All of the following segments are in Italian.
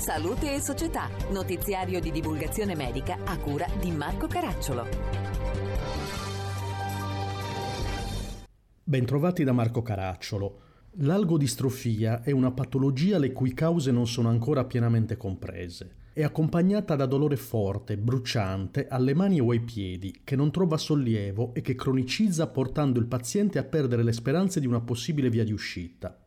Salute e Società, notiziario di divulgazione medica a cura di Marco Caracciolo. Bentrovati da Marco Caracciolo. L'algodistrofia è una patologia le cui cause non sono ancora pienamente comprese. È accompagnata da dolore forte, bruciante, alle mani o ai piedi, che non trova sollievo e che cronicizza portando il paziente a perdere le speranze di una possibile via di uscita.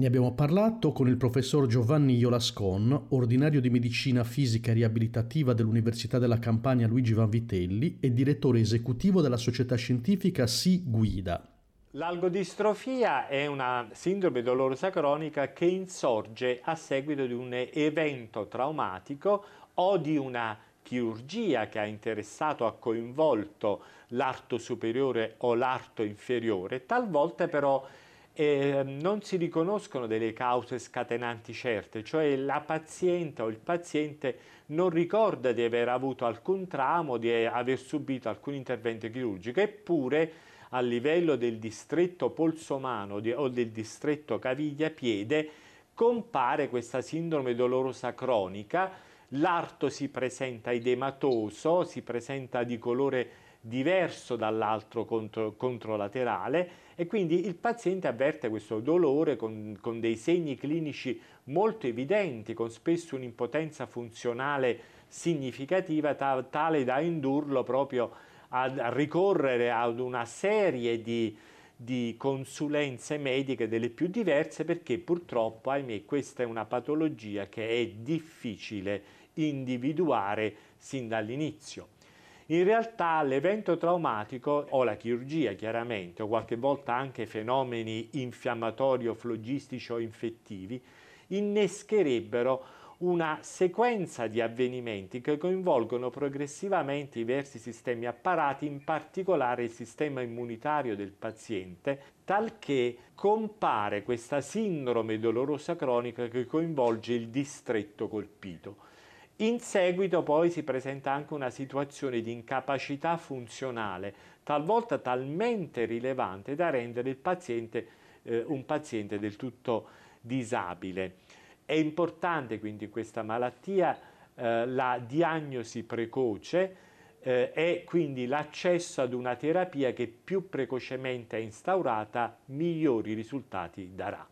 Ne abbiamo parlato con il professor Giovanni Iolascon, ordinario di medicina fisica e riabilitativa dell'Università della Campania Luigi Vanvitelli e direttore esecutivo della società scientifica Si Guida. L'algodistrofia è una sindrome dolorosa cronica che insorge a seguito di un evento traumatico o di una chirurgia che ha interessato, ha coinvolto l'arto superiore o l'arto inferiore, talvolta però eh, non si riconoscono delle cause scatenanti certe, cioè la paziente o il paziente non ricorda di aver avuto alcun tramo, di aver subito alcun intervento chirurgico, eppure a livello del distretto polsomano o del distretto caviglia-piede compare questa sindrome dolorosa cronica, l'arto si presenta edematoso, si presenta di colore diverso dall'altro contro, controlaterale e quindi il paziente avverte questo dolore con, con dei segni clinici molto evidenti, con spesso un'impotenza funzionale significativa ta, tale da indurlo proprio a ricorrere ad una serie di, di consulenze mediche delle più diverse perché purtroppo, ahimè, questa è una patologia che è difficile individuare sin dall'inizio. In realtà l'evento traumatico o la chirurgia chiaramente o qualche volta anche fenomeni infiammatori o flogistici o infettivi innescherebbero una sequenza di avvenimenti che coinvolgono progressivamente i diversi sistemi apparati, in particolare il sistema immunitario del paziente, talché compare questa sindrome dolorosa cronica che coinvolge il distretto colpito. In seguito poi si presenta anche una situazione di incapacità funzionale, talvolta talmente rilevante da rendere il paziente eh, un paziente del tutto disabile. È importante quindi questa malattia eh, la diagnosi precoce eh, e quindi l'accesso ad una terapia che più precocemente è instaurata migliori risultati darà.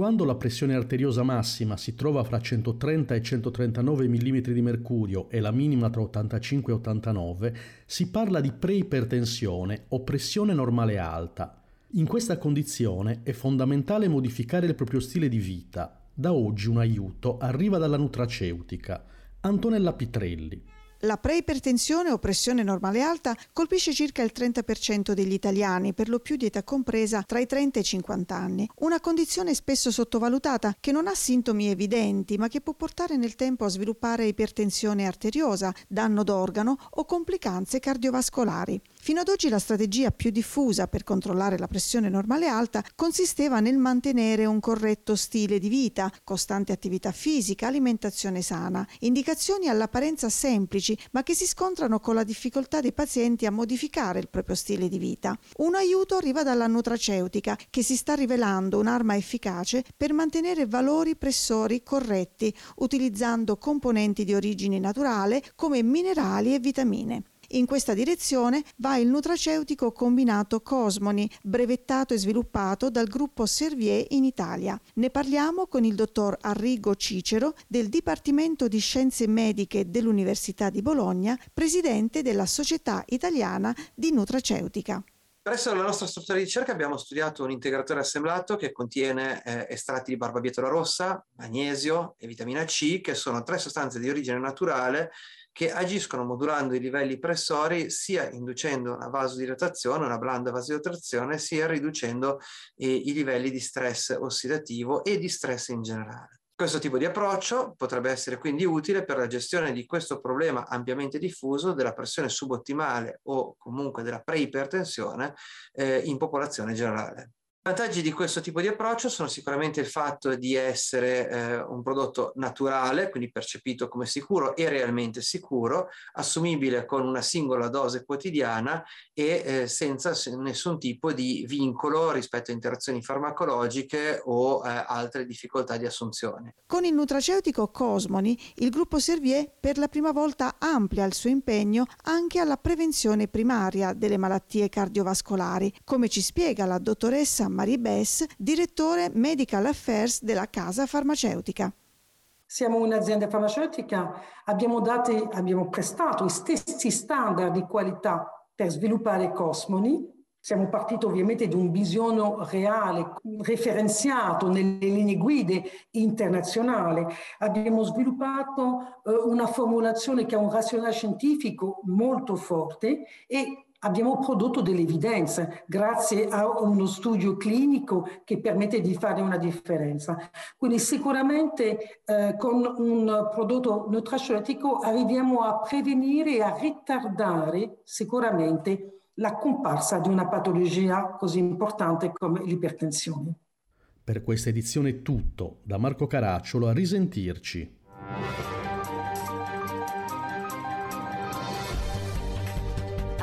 Quando la pressione arteriosa massima si trova fra 130 e 139 mm di mercurio e la minima tra 85 e 89, si parla di preipertensione o pressione normale alta, in questa condizione è fondamentale modificare il proprio stile di vita. Da oggi un aiuto arriva dalla nutraceutica. Antonella Pitrelli. La preipertensione o pressione normale alta colpisce circa il 30% degli italiani, per lo più di età compresa tra i 30 e i 50 anni. Una condizione spesso sottovalutata che non ha sintomi evidenti, ma che può portare nel tempo a sviluppare ipertensione arteriosa, danno d'organo o complicanze cardiovascolari. Fino ad oggi la strategia più diffusa per controllare la pressione normale alta consisteva nel mantenere un corretto stile di vita, costante attività fisica, alimentazione sana, indicazioni all'apparenza semplici ma che si scontrano con la difficoltà dei pazienti a modificare il proprio stile di vita. Un aiuto arriva dalla nutraceutica, che si sta rivelando un'arma efficace per mantenere valori pressori corretti, utilizzando componenti di origine naturale come minerali e vitamine. In questa direzione va il nutraceutico combinato Cosmoni, brevettato e sviluppato dal gruppo Servier in Italia. Ne parliamo con il dottor Arrigo Cicero del Dipartimento di Scienze Mediche dell'Università di Bologna, presidente della Società Italiana di Nutraceutica. Presso la nostra struttura di ricerca abbiamo studiato un integratore assemblato che contiene eh, estratti di barbabietola rossa, magnesio e vitamina C, che sono tre sostanze di origine naturale che agiscono modulando i livelli pressori sia inducendo una vasodilatazione, una blanda vasodilatazione, sia riducendo eh, i livelli di stress ossidativo e di stress in generale. Questo tipo di approccio potrebbe essere quindi utile per la gestione di questo problema ampiamente diffuso della pressione subottimale o comunque della preipertensione eh, in popolazione generale. I vantaggi di questo tipo di approccio sono sicuramente il fatto di essere eh, un prodotto naturale, quindi percepito come sicuro e realmente sicuro, assumibile con una singola dose quotidiana e eh, senza nessun tipo di vincolo rispetto a interazioni farmacologiche o eh, altre difficoltà di assunzione. Con il nutraceutico Cosmoni, il gruppo Servier per la prima volta amplia il suo impegno anche alla prevenzione primaria delle malattie cardiovascolari, come ci spiega la dottoressa Marie Bess, direttore Medical Affairs della casa farmaceutica. Siamo un'azienda farmaceutica, abbiamo, dati, abbiamo prestato i stessi standard di qualità per sviluppare Cosmoni. Siamo partiti ovviamente da un bisogno reale, referenziato nelle linee guide internazionali. Abbiamo sviluppato eh, una formulazione che ha un razionale scientifico molto forte e abbiamo prodotto delle evidenze grazie a uno studio clinico che permette di fare una differenza. Quindi sicuramente eh, con un prodotto nutraceutico arriviamo a prevenire e a ritardare sicuramente la comparsa di una patologia così importante come l'ipertensione. Per questa edizione è tutto. Da Marco Caracciolo a risentirci.